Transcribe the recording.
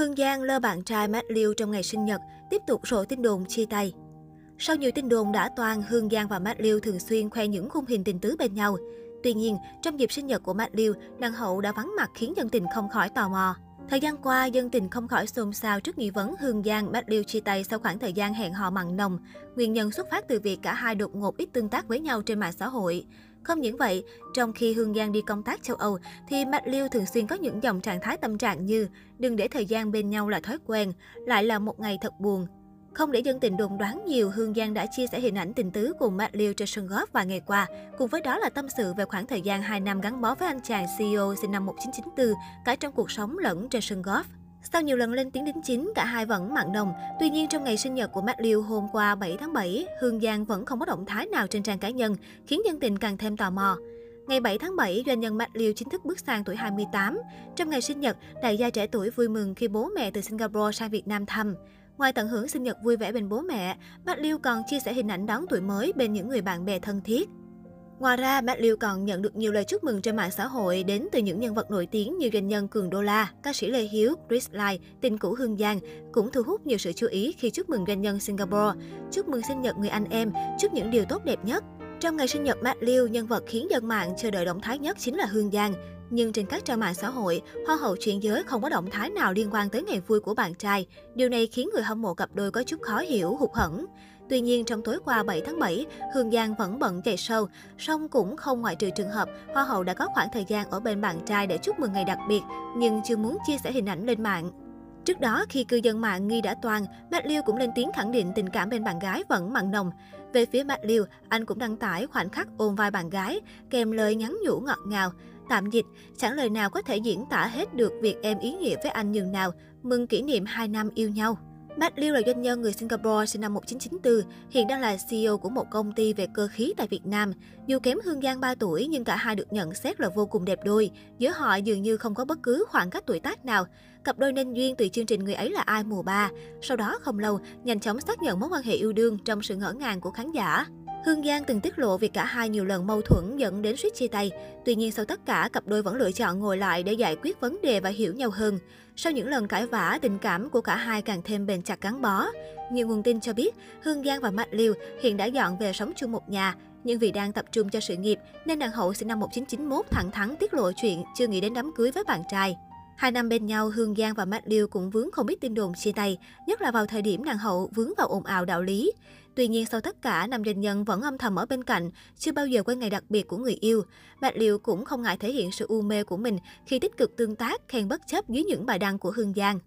Hương Giang lơ bạn trai Matt Liu trong ngày sinh nhật, tiếp tục rộ tin đồn chia tay. Sau nhiều tin đồn đã toàn, Hương Giang và Matt Liu thường xuyên khoe những khung hình tình tứ bên nhau. Tuy nhiên, trong dịp sinh nhật của Matt Liu, nàng hậu đã vắng mặt khiến dân tình không khỏi tò mò. Thời gian qua, dân tình không khỏi xôn xao trước nghi vấn Hương Giang, Matt Liu chia tay sau khoảng thời gian hẹn hò mặn nồng. Nguyên nhân xuất phát từ việc cả hai đột ngột ít tương tác với nhau trên mạng xã hội. Không những vậy, trong khi Hương Giang đi công tác châu Âu, thì Mạch Liêu thường xuyên có những dòng trạng thái tâm trạng như đừng để thời gian bên nhau là thói quen, lại là một ngày thật buồn. Không để dân tình đồn đoán nhiều, Hương Giang đã chia sẻ hình ảnh tình tứ cùng Matt Liêu trên sân golf vài ngày qua. Cùng với đó là tâm sự về khoảng thời gian 2 năm gắn bó với anh chàng CEO sinh năm 1994, cả trong cuộc sống lẫn trên sân golf. Sau nhiều lần lên tiếng đính chính, cả hai vẫn mặn nồng. Tuy nhiên, trong ngày sinh nhật của Matt Liu hôm qua 7 tháng 7, Hương Giang vẫn không có động thái nào trên trang cá nhân, khiến dân tình càng thêm tò mò. Ngày 7 tháng 7, doanh nhân Matt Liu chính thức bước sang tuổi 28. Trong ngày sinh nhật, đại gia trẻ tuổi vui mừng khi bố mẹ từ Singapore sang Việt Nam thăm. Ngoài tận hưởng sinh nhật vui vẻ bên bố mẹ, Matt Liu còn chia sẻ hình ảnh đón tuổi mới bên những người bạn bè thân thiết. Ngoài ra, Matt liêu còn nhận được nhiều lời chúc mừng trên mạng xã hội đến từ những nhân vật nổi tiếng như doanh nhân Cường Đô La, ca sĩ Lê Hiếu, Chris Lai, tình cũ Hương Giang cũng thu hút nhiều sự chú ý khi chúc mừng doanh nhân Singapore. Chúc mừng sinh nhật người anh em, chúc những điều tốt đẹp nhất. Trong ngày sinh nhật Matt Liu, nhân vật khiến dân mạng chờ đợi động thái nhất chính là Hương Giang. Nhưng trên các trang mạng xã hội, hoa hậu chuyện giới không có động thái nào liên quan tới ngày vui của bạn trai. Điều này khiến người hâm mộ cặp đôi có chút khó hiểu, hụt hẫng. Tuy nhiên, trong tối qua 7 tháng 7, Hương Giang vẫn bận chạy sâu, song cũng không ngoại trừ trường hợp Hoa hậu đã có khoảng thời gian ở bên bạn trai để chúc mừng ngày đặc biệt, nhưng chưa muốn chia sẻ hình ảnh lên mạng. Trước đó, khi cư dân mạng nghi đã toàn, Matt Liu cũng lên tiếng khẳng định tình cảm bên bạn gái vẫn mặn nồng. Về phía Matt Liu, anh cũng đăng tải khoảnh khắc ôm vai bạn gái, kèm lời nhắn nhủ ngọt ngào. Tạm dịch, chẳng lời nào có thể diễn tả hết được việc em ý nghĩa với anh nhường nào, mừng kỷ niệm 2 năm yêu nhau. Matt Liu là doanh nhân người Singapore sinh năm 1994, hiện đang là CEO của một công ty về cơ khí tại Việt Nam. Dù kém Hương Giang 3 tuổi nhưng cả hai được nhận xét là vô cùng đẹp đôi. Giữa họ dường như không có bất cứ khoảng cách tuổi tác nào. Cặp đôi nên duyên từ chương trình Người ấy là ai mùa 3. Sau đó không lâu, nhanh chóng xác nhận mối quan hệ yêu đương trong sự ngỡ ngàng của khán giả. Hương Giang từng tiết lộ việc cả hai nhiều lần mâu thuẫn dẫn đến suýt chia tay. Tuy nhiên sau tất cả, cặp đôi vẫn lựa chọn ngồi lại để giải quyết vấn đề và hiểu nhau hơn. Sau những lần cãi vã, tình cảm của cả hai càng thêm bền chặt gắn bó. Nhiều nguồn tin cho biết, Hương Giang và Mạch Liêu hiện đã dọn về sống chung một nhà. Nhưng vì đang tập trung cho sự nghiệp, nên nàng hậu sinh năm 1991 thẳng thắn tiết lộ chuyện chưa nghĩ đến đám cưới với bạn trai. Hai năm bên nhau, Hương Giang và Matt Liu cũng vướng không ít tin đồn chia tay, nhất là vào thời điểm nàng hậu vướng vào ồn ào đạo lý. Tuy nhiên sau tất cả, nam doanh nhân vẫn âm thầm ở bên cạnh, chưa bao giờ quên ngày đặc biệt của người yêu. Bạch Liêu cũng không ngại thể hiện sự u mê của mình khi tích cực tương tác, khen bất chấp dưới những bài đăng của Hương Giang.